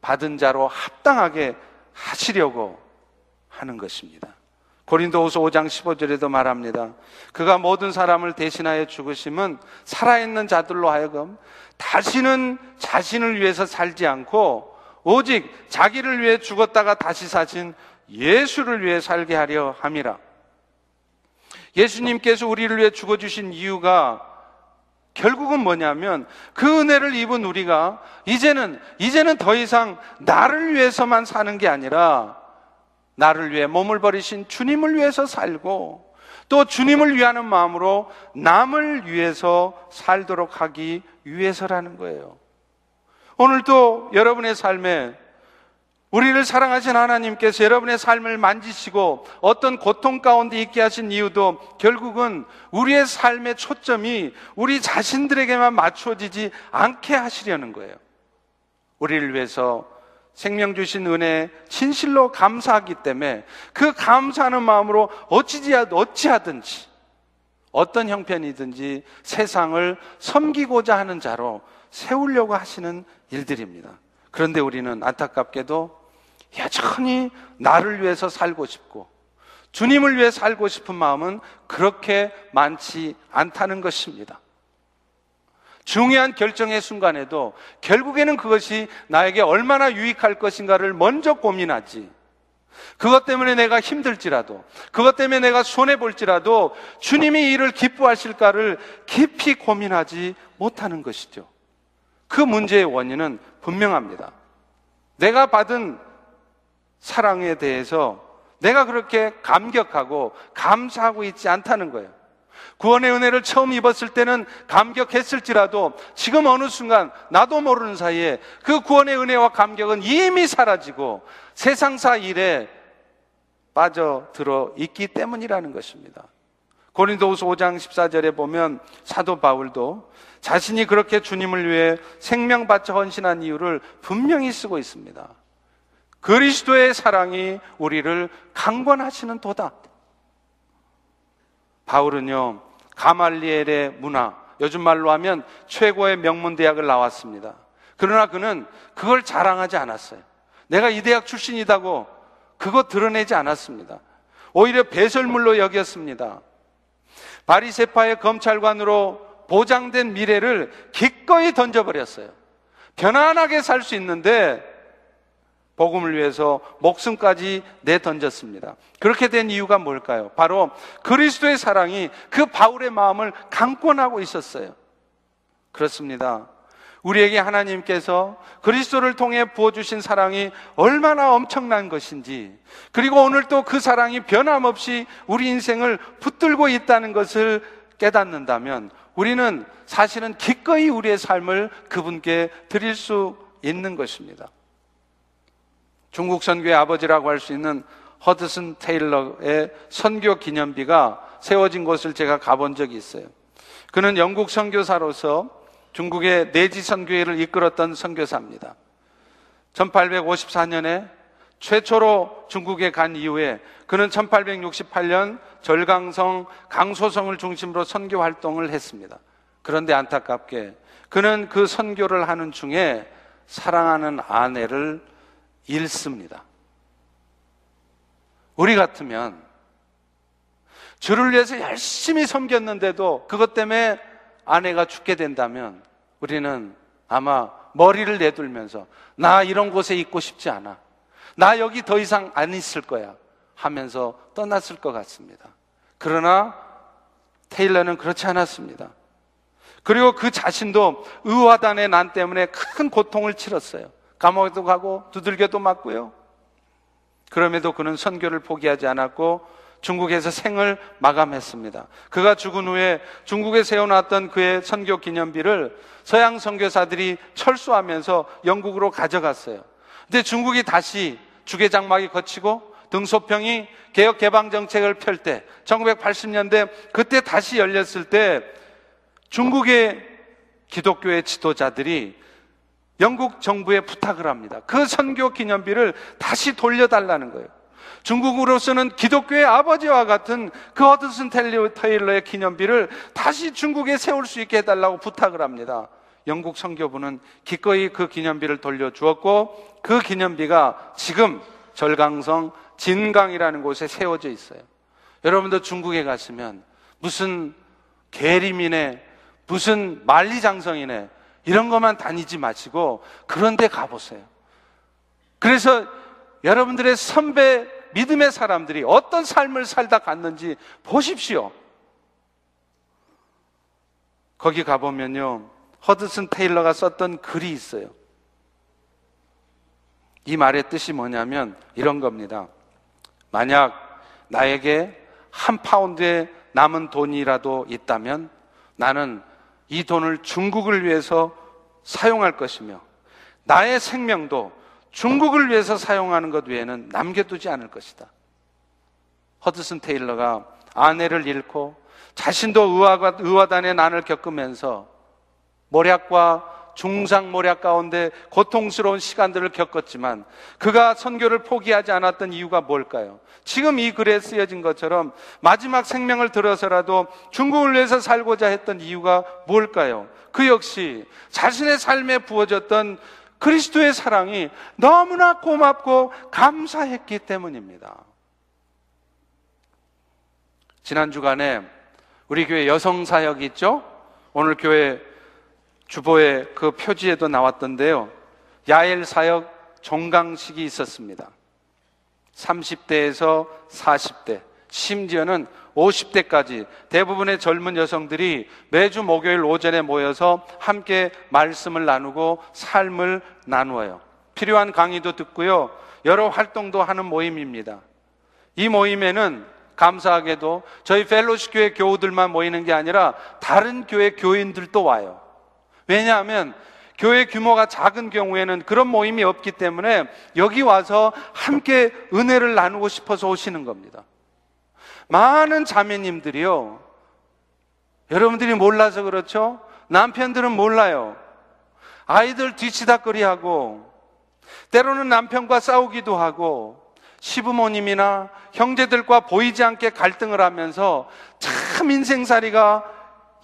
받은 자로 합당하게 하시려고 하는 것입니다. 고린도후서 5장 15절에도 말합니다. 그가 모든 사람을 대신하여 죽으심은 살아있는 자들로 하여금 다시는 자신을 위해서 살지 않고 오직 자기를 위해 죽었다가 다시 사신 예수를 위해 살게 하려 함이라. 예수님께서 우리를 위해 죽어주신 이유가 결국은 뭐냐면 그 은혜를 입은 우리가 이제는, 이제는 더 이상 나를 위해서만 사는 게 아니라 나를 위해 몸을 버리신 주님을 위해서 살고 또 주님을 위하는 마음으로 남을 위해서 살도록 하기 위해서라는 거예요. 오늘도 여러분의 삶에 우리를 사랑하신 하나님께서 여러분의 삶을 만지시고 어떤 고통 가운데 있게 하신 이유도 결국은 우리의 삶의 초점이 우리 자신들에게만 맞춰지지 않게 하시려는 거예요. 우리를 위해서 생명 주신 은혜 진실로 감사하기 때문에 그 감사하는 마음으로 어찌지 어찌하든지 어떤 형편이든지 세상을 섬기고자 하는 자로 세우려고 하시는 일들입니다. 그런데 우리는 안타깝게도 여전히 나를 위해서 살고 싶고 주님을 위해 살고 싶은 마음은 그렇게 많지 않다는 것입니다. 중요한 결정의 순간에도 결국에는 그것이 나에게 얼마나 유익할 것인가를 먼저 고민하지. 그것 때문에 내가 힘들지라도, 그것 때문에 내가 손해볼지라도 주님이 이를 기뻐하실까를 깊이 고민하지 못하는 것이죠. 그 문제의 원인은 분명합니다. 내가 받은 사랑에 대해서 내가 그렇게 감격하고 감사하고 있지 않다는 거예요. 구원의 은혜를 처음 입었을 때는 감격했을지라도 지금 어느 순간 나도 모르는 사이에 그 구원의 은혜와 감격은 이미 사라지고 세상사 일에 빠져들어 있기 때문이라는 것입니다. 고린도후서 5장 14절에 보면 사도 바울도 자신이 그렇게 주님을 위해 생명 바쳐 헌신한 이유를 분명히 쓰고 있습니다. 그리스도의 사랑이 우리를 강권하시는 도다. 바울은요, 가말리엘의 문화, 요즘 말로 하면 최고의 명문 대학을 나왔습니다. 그러나 그는 그걸 자랑하지 않았어요. 내가 이 대학 출신이다고 그거 드러내지 않았습니다. 오히려 배설물로 여겼습니다. 바리세파의 검찰관으로 보장된 미래를 기꺼이 던져버렸어요. 편안하게 살 수 있는데 복음을 위해서 목숨까지 내던졌습니다. 그렇게 된 이유가 뭘까요? 바로 그리스도의 사랑이 그 바울의 마음을 강권하고 있었어요. 그렇습니다. 우리에게 하나님께서 그리스도를 통해 부어주신 사랑이 얼마나 엄청난 것인지, 그리고 오늘 또 그 사랑이 변함없이 우리 인생을 붙들고 있다는 것을 깨닫는다면, 우리는 사실은 기꺼이 우리의 삶을 그분께 드릴 수 있는 것입니다. 중국 선교의 아버지라고 할 수 있는 허드슨 테일러의 선교 기념비가 세워진 곳을 제가 가본 적이 있어요. 그는 영국 선교사로서 중국의 내지 선교회를 이끌었던 선교사입니다. 1854년에 최초로 중국에 간 이후에 그는 1868년 절강성 강소성을 중심으로 선교 활동을 했습니다. 그런데 안타깝게 그는 그 선교를 하는 중에 사랑하는 아내를 잃습니다. 우리 같으면 주를 위해서 열심히 섬겼는데도 그것 때문에 아내가 죽게 된다면 우리는 아마 머리를 내둘면서 나 이런 곳에 있고 싶지 않아. 나 여기 더 이상 안 있을 거야. 하면서 떠났을 것 같습니다. 그러나 테일러는 그렇지 않았습니다. 그리고 그 자신도 의화단의 난 때문에 큰 고통을 치렀어요. 감옥에도 가고 두들겨도 맞고요. 그럼에도 그는 선교를 포기하지 않았고 중국에서 생을 마감했습니다. 그가 죽은 후에 중국에 세워놨던 그의 선교 기념비를 서양 선교사들이 철수하면서 영국으로 가져갔어요. 근데 중국이 다시 주계장막이 거치고 등소평이 개혁 개방 정책을 펼 때 1980년대 그때 다시 열렸을 때 중국의 기독교의 지도자들이 영국 정부에 부탁을 합니다. 그 선교 기념비를 다시 돌려달라는 거예요. 중국으로서는 기독교의 아버지와 같은 그 허드슨 테일러의 기념비를 다시 중국에 세울 수 있게 해달라고 부탁을 합니다. 영국 선교부는 기꺼이 그 기념비를 돌려주었고 그 기념비가 지금 절강성 진강이라는 곳에 세워져 있어요. 여러분도 중국에 갔으면 무슨 계리민의 무슨 만리장성이네 이런 것만 다니지 마시고 그런 데 가보세요. 그래서 여러분들의 선배 믿음의 사람들이 어떤 삶을 살다 갔는지 보십시오. 거기 가보면요. 허드슨 테일러가 썼던 글이 있어요. 이 말의 뜻이 뭐냐면 이런 겁니다. 만약 나에게 한 파운드의 남은 돈이라도 있다면 나는 이 돈을 중국을 위해서 사용할 것이며 나의 생명도 중국을 위해서 사용하는 것 외에는 남겨두지 않을 것이다. 허드슨 테일러가 아내를 잃고 자신도 의화, 의화단의 난을 겪으면서 모략과 중상 모략 가운데 고통스러운 시간들을 겪었지만 그가 선교를 포기하지 않았던 이유가 뭘까요? 지금 이 글에 쓰여진 것처럼 마지막 생명을 들어서라도 중국을 위해서 살고자 했던 이유가 뭘까요? 그 역시 자신의 삶에 부어졌던 그리스도의 사랑이 너무나 고맙고 감사했기 때문입니다. 지난 주간에 우리 교회 여성 사역 있죠? 오늘 교회 주보의 그 표지에도 나왔던데요. 야엘 사역 종강식이 있었습니다. 30대에서 40대, 심지어는 50대까지 대부분의 젊은 여성들이 매주 목요일 오전에 모여서 함께 말씀을 나누고 삶을 나누어요. 필요한 강의도 듣고요. 여러 활동도 하는 모임입니다. 이 모임에는 감사하게도 저희 펠로시 교회 교우들만 모이는 게 아니라 다른 교회 교인들도 와요. 왜냐하면 교회 규모가 작은 경우에는 그런 모임이 없기 때문에 여기 와서 함께 은혜를 나누고 싶어서 오시는 겁니다. 많은 자매님들이요. 여러분들이 몰라서 그렇죠? 남편들은 몰라요. 아이들 뒤치다거리 하고, 때로는 남편과 싸우기도 하고, 시부모님이나 형제들과 보이지 않게 갈등을 하면서 참 인생살이가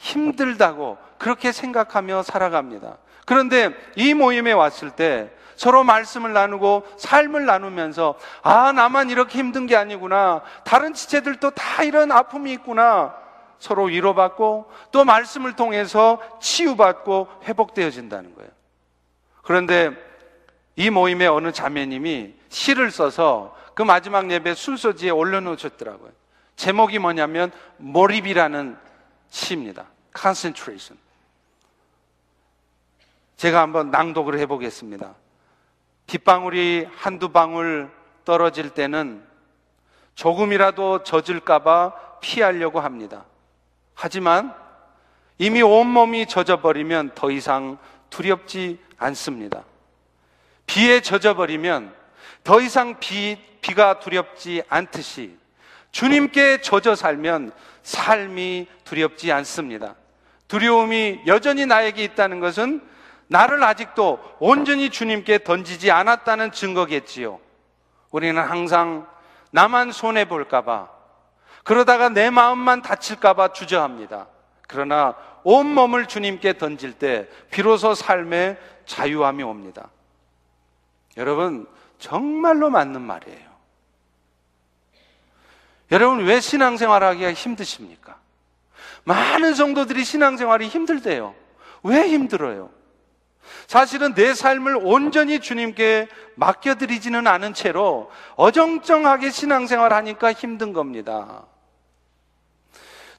힘들다고 그렇게 생각하며 살아갑니다. 그런데 이 모임에 왔을 때 서로 말씀을 나누고 삶을 나누면서 아, 나만 이렇게 힘든 게 아니구나. 다른 지체들도 다 이런 아픔이 있구나. 서로 위로받고 또 말씀을 통해서 치유받고 회복되어진다는 거예요. 그런데 이 모임에 어느 자매님이 시를 써서 그 마지막 예배 순서지에 올려놓으셨더라고요. 제목이 뭐냐면 몰입이라는 시입니다. Concentration. 제가 한번 낭독을 해보겠습니다. 빗방울이 한두 방울 떨어질 때는 조금이라도 젖을까봐 피하려고 합니다. 하지만 이미 온몸이 젖어버리면 더 이상 두렵지 않습니다. 비에 젖어버리면 더 이상 비, 비가 두렵지 않듯이 주님께 젖어 살면 삶이 두렵지 않습니다. 두려움이 여전히 나에게 있다는 것은 나를 아직도 온전히 주님께 던지지 않았다는 증거겠지요. 우리는 항상 나만 손해볼까봐, 그러다가 내 마음만 다칠까봐 주저합니다. 그러나 온몸을 주님께 던질 때 비로소 삶의 자유함이 옵니다. 여러분, 정말로 맞는 말이에요. 여러분, 왜 신앙생활 하기가 힘드십니까? 많은 성도들이 신앙생활이 힘들대요. 왜 힘들어요? 사실은 내 삶을 온전히 주님께 맡겨드리지는 않은 채로 어정쩡하게 신앙생활 하니까 힘든 겁니다.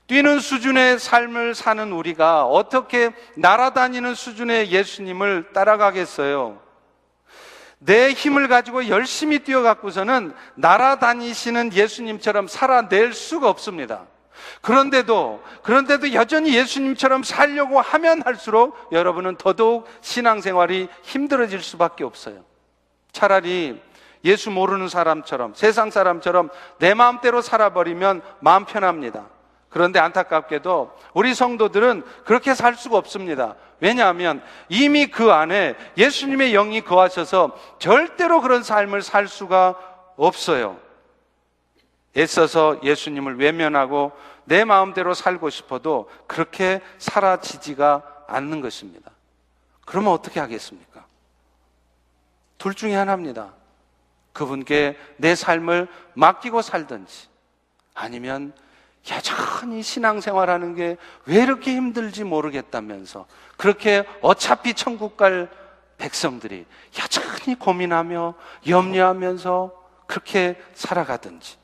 뛰는 수준의 삶을 사는 우리가 어떻게 날아다니는 수준의 예수님을 따라가겠어요? 내 힘을 가지고 열심히 뛰어갖고서는 날아다니시는 예수님처럼 살아낼 수가 없습니다. 그런데도, 그런데도 여전히 예수님처럼 살려고 하면 할수록 여러분은 더더욱 신앙생활이 힘들어질 수밖에 없어요. 차라리 예수 모르는 사람처럼, 세상 사람처럼 내 마음대로 살아버리면 마음 편합니다. 그런데 안타깝게도 우리 성도들은 그렇게 살 수가 없습니다. 왜냐하면 이미 그 안에 예수님의 영이 거하셔서 절대로 그런 삶을 살 수가 없어요. 애써서 예수님을 외면하고 내 마음대로 살고 싶어도 그렇게 사라지지가 않는 것입니다. 그러면 어떻게 하겠습니까? 둘 중에 하나입니다. 그분께 내 삶을 맡기고 살든지 아니면 여전히 신앙생활 하는 게 왜 이렇게 힘들지 모르겠다면서 그렇게 어차피 천국 갈 백성들이 여전히 고민하며 염려하면서 그렇게 살아가든지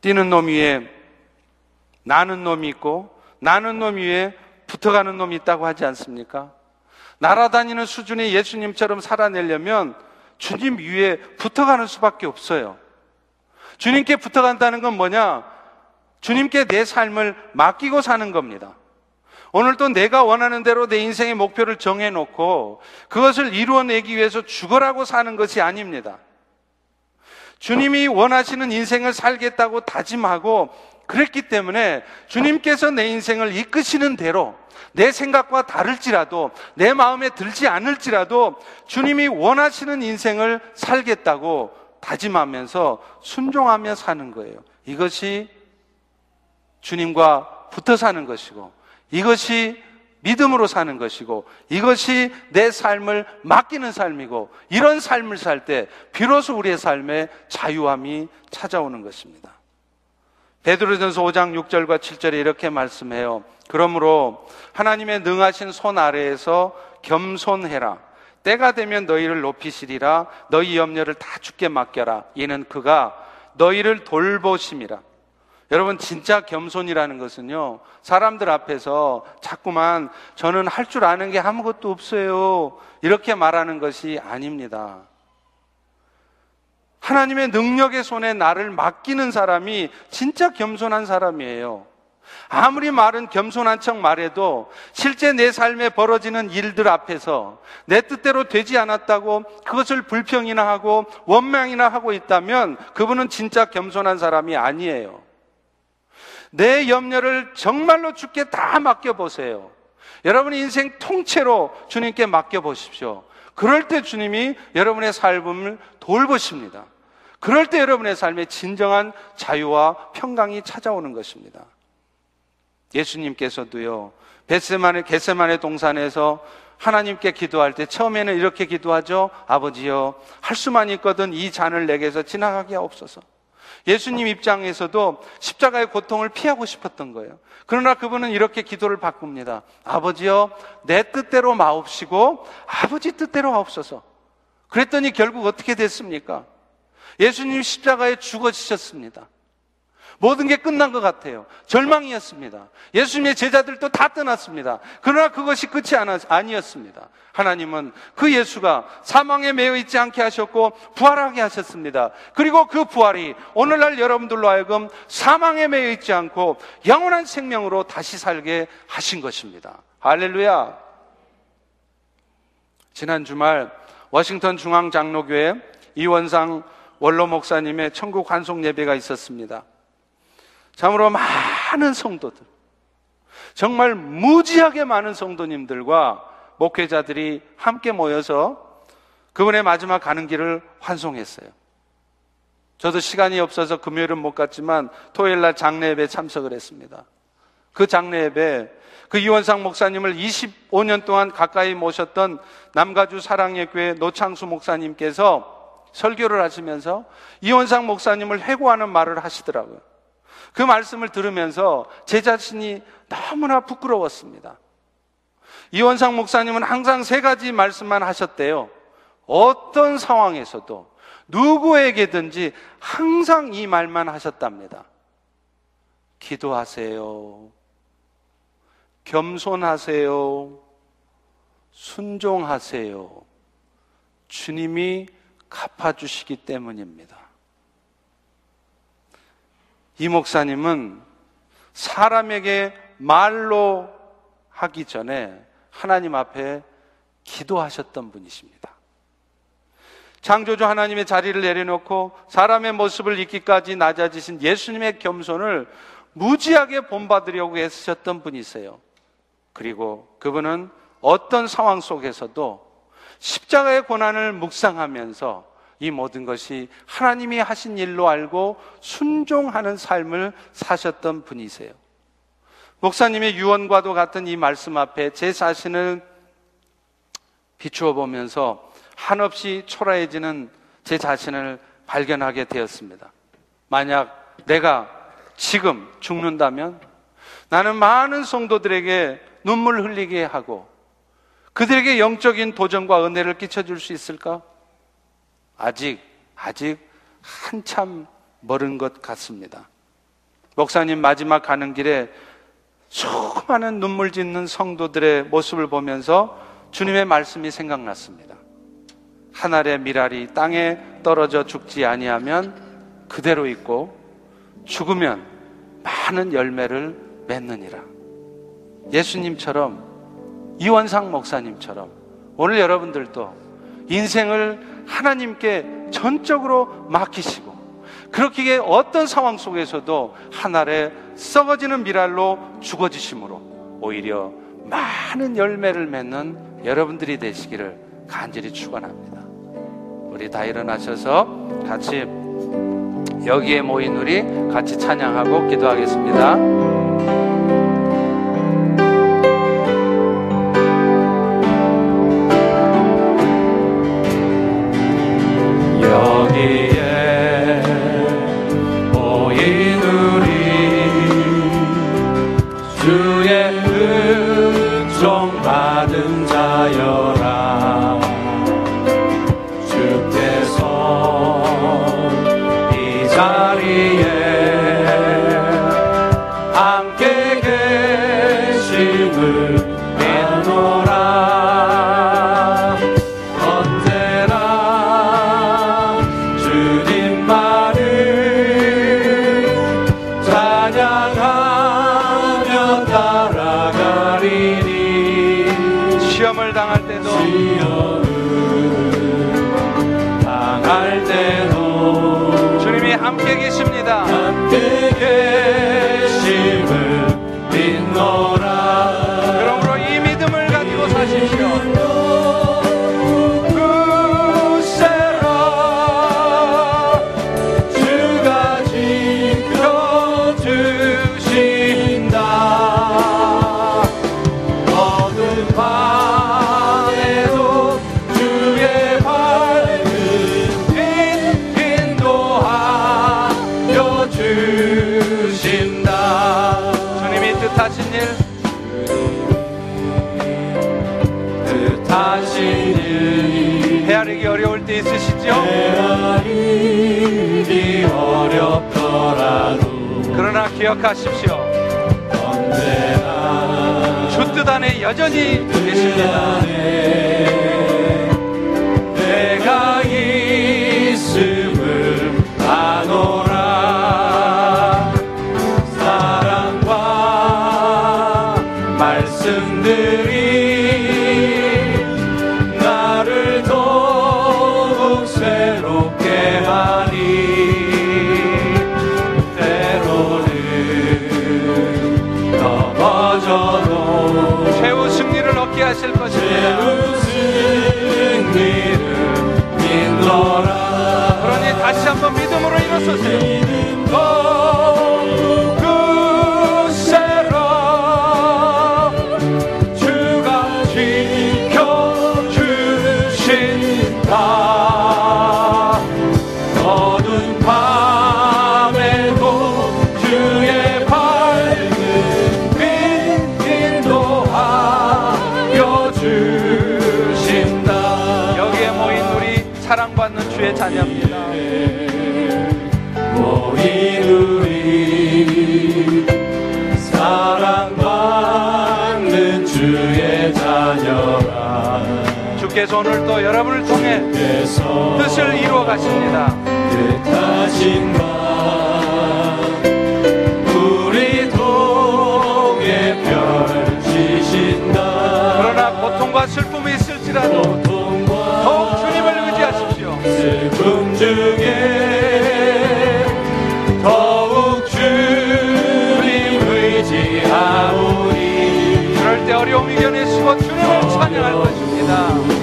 뛰는 놈 위에 나는 놈이 있고 나는 놈 위에 붙어가는 놈이 있다고 하지 않습니까? 날아다니는 수준의 예수님처럼 살아내려면 주님 위에 붙어가는 수밖에 없어요. 주님께 붙어간다는 건 뭐냐? 주님께 내 삶을 맡기고 사는 겁니다. 오늘도 내가 원하는 대로 내 인생의 목표를 정해놓고 그것을 이루어내기 위해서 죽어라고 사는 것이 아닙니다. 주님이 원하시는 인생을 살겠다고 다짐하고 그랬기 때문에 주님께서 내 인생을 이끄시는 대로 내 생각과 다를지라도 내 마음에 들지 않을지라도 주님이 원하시는 인생을 살겠다고 다짐하면서 순종하며 사는 거예요. 이것이 주님과 붙어 사는 것이고 이것이 믿음으로 사는 것이고 이것이 내 삶을 맡기는 삶이고 이런 삶을 살 때 비로소 우리의 삶에 자유함이 찾아오는 것입니다. 베드로전서 5장 6절과 7절에 이렇게 말씀해요. 그러므로 하나님의 능하신 손 아래에서 겸손해라. 때가 되면 너희를 높이시리라. 너희 염려를 다 죽게 맡겨라. 이는 그가 너희를 돌보심이라. 여러분 진짜 겸손이라는 것은요. 사람들 앞에서 자꾸만 저는 할 줄 아는 게 아무것도 없어요. 이렇게 말하는 것이 아닙니다. 하나님의 능력의 손에 나를 맡기는 사람이 진짜 겸손한 사람이에요. 아무리 말은 겸손한 척 말해도 실제 내 삶에 벌어지는 일들 앞에서 내 뜻대로 되지 않았다고 그것을 불평이나 하고 원망이나 하고 있다면 그분은 진짜 겸손한 사람이 아니에요. 내 염려를 정말로 주께 다 맡겨보세요. 여러분 인생 통째로 주님께 맡겨보십시오. 그럴 때 주님이 여러분의 삶을 돌보십니다. 그럴 때 여러분의 삶에 진정한 자유와 평강이 찾아오는 것입니다. 예수님께서도요, 베세만의 게세만의 동산에서 하나님께 기도할 때 처음에는 이렇게 기도하죠. 아버지요, 할 수만 있거든 이 잔을 내게서 지나가게 하옵소서. 예수님 입장에서도 십자가의 고통을 피하고 싶었던 거예요. 그러나 그분은 이렇게 기도를 바꿉니다. 아버지요, 내 뜻대로 마옵시고 아버지 뜻대로 하옵소서. 그랬더니 결국 어떻게 됐습니까? 예수님 십자가에 죽어지셨습니다. 모든 게 끝난 것 같아요. 절망이었습니다. 예수님의 제자들도 다 떠났습니다. 그러나 그것이 끝이 아니었습니다. 하나님은 그 예수가 사망에 매여 있지 않게 하셨고 부활하게 하셨습니다. 그리고 그 부활이 오늘날 여러분들로 하여금 사망에 매여 있지 않고 영원한 생명으로 다시 살게 하신 것입니다. 할렐루야. 지난 주말 워싱턴 중앙 장로교회 이원상 원로 목사님의 천국 환송 예배가 있었습니다. 참으로 많은 성도들, 정말 무지하게 많은 성도님들과 목회자들이 함께 모여서 그분의 마지막 가는 길을 환송했어요. 저도 시간이 없어서 금요일은 못 갔지만 토요일 날 장례 예배 참석을 했습니다. 그 장례 예배 그 이원상 목사님을 25년 동안 가까이 모셨던 남가주 사랑의 교회 노창수 목사님께서 설교를 하시면서 이원상 목사님을 회고하는 말을 하시더라고요. 그 말씀을 들으면서 제 자신이 너무나 부끄러웠습니다. 이원상 목사님은 항상 세 가지 말씀만 하셨대요. 어떤 상황에서도 누구에게든지 항상 이 말만 하셨답니다. 기도하세요. 겸손하세요. 순종하세요. 주님이 갚아주시기 때문입니다. 이 목사님은 사람에게 말로 하기 전에 하나님 앞에 기도하셨던 분이십니다. 창조주 하나님의 자리를 내려놓고 사람의 모습을 잊기까지 낮아지신 예수님의 겸손을 무지하게 본받으려고 애쓰셨던 분이세요. 그리고 그분은 어떤 상황 속에서도 십자가의 고난을 묵상하면서 이 모든 것이 하나님이 하신 일로 알고 순종하는 삶을 사셨던 분이세요. 목사님의 유언과도 같은 이 말씀 앞에 제 자신을 비추어 보면서 한없이 초라해지는 제 자신을 발견하게 되었습니다. 만약 내가 지금 죽는다면 나는 많은 성도들에게 눈물 흘리게 하고 그들에게 영적인 도전과 은혜를 끼쳐줄 수 있을까? 아직, 아직 한참 멀은 것 같습니다. 목사님 마지막 가는 길에 수많은 눈물 짓는 성도들의 모습을 보면서 주님의 말씀이 생각났습니다. 한 알의 미랄이 땅에 떨어져 죽지 아니하면 그대로 있고 죽으면 많은 열매를 맺느니라. 예수님처럼 이원상 목사님처럼 오늘 여러분들도 인생을 하나님께 전적으로 맡기시고 그렇게 어떤 상황 속에서도 하나의 썩어지는 미랄로 죽어지심으로 오히려 많은 열매를 맺는 여러분들이 되시기를 간절히 축원합니다. 우리 다 일어나셔서 같이 여기에 모인 우리 같이 찬양하고 기도하겠습니다. 하여 기억하십시오. 언제나 주뜻 안에 여전히 계십니다. 내가 있음을 믿 가십니다. 뜻하신 바 우리 동에 펼치신다 그러나 고통과 슬픔이 있을지라도 더욱 주님을 의지하십시오. 슬픔 중에 더욱 주님 의지하오니 그럴 때 어려움 이겨내시고 주님을 찬양할 것입니다.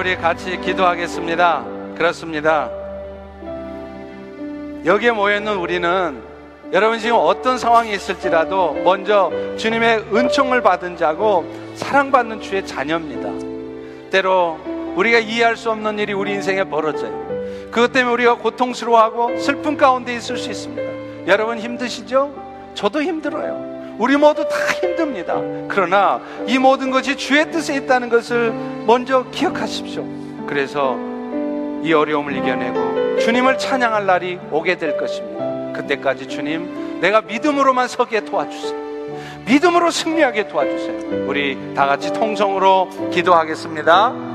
우리 같이 기도하겠습니다. 그렇습니다. 여기에 모여있는 우리는 여러분 지금 어떤 상황이 있을지라도 먼저 주님의 은총을 받은 자고 사랑받는 주의 자녀입니다. 때로 우리가 이해할 수 없는 일이 우리 인생에 벌어져요. 그것 때문에 우리가 고통스러워하고 슬픔 가운데 있을 수 있습니다. 여러분 힘드시죠? 저도 힘들어요. 우리 모두 다 힘듭니다. 그러나 이 모든 것이 주의 뜻에 있다는 것을 먼저 기억하십시오. 그래서 이 어려움을 이겨내고 주님을 찬양할 날이 오게 될 것입니다. 그때까지 주님, 내가 믿음으로만 서기에 도와주세요. 믿음으로 승리하게 도와주세요. 우리 다 같이 통성으로 기도하겠습니다.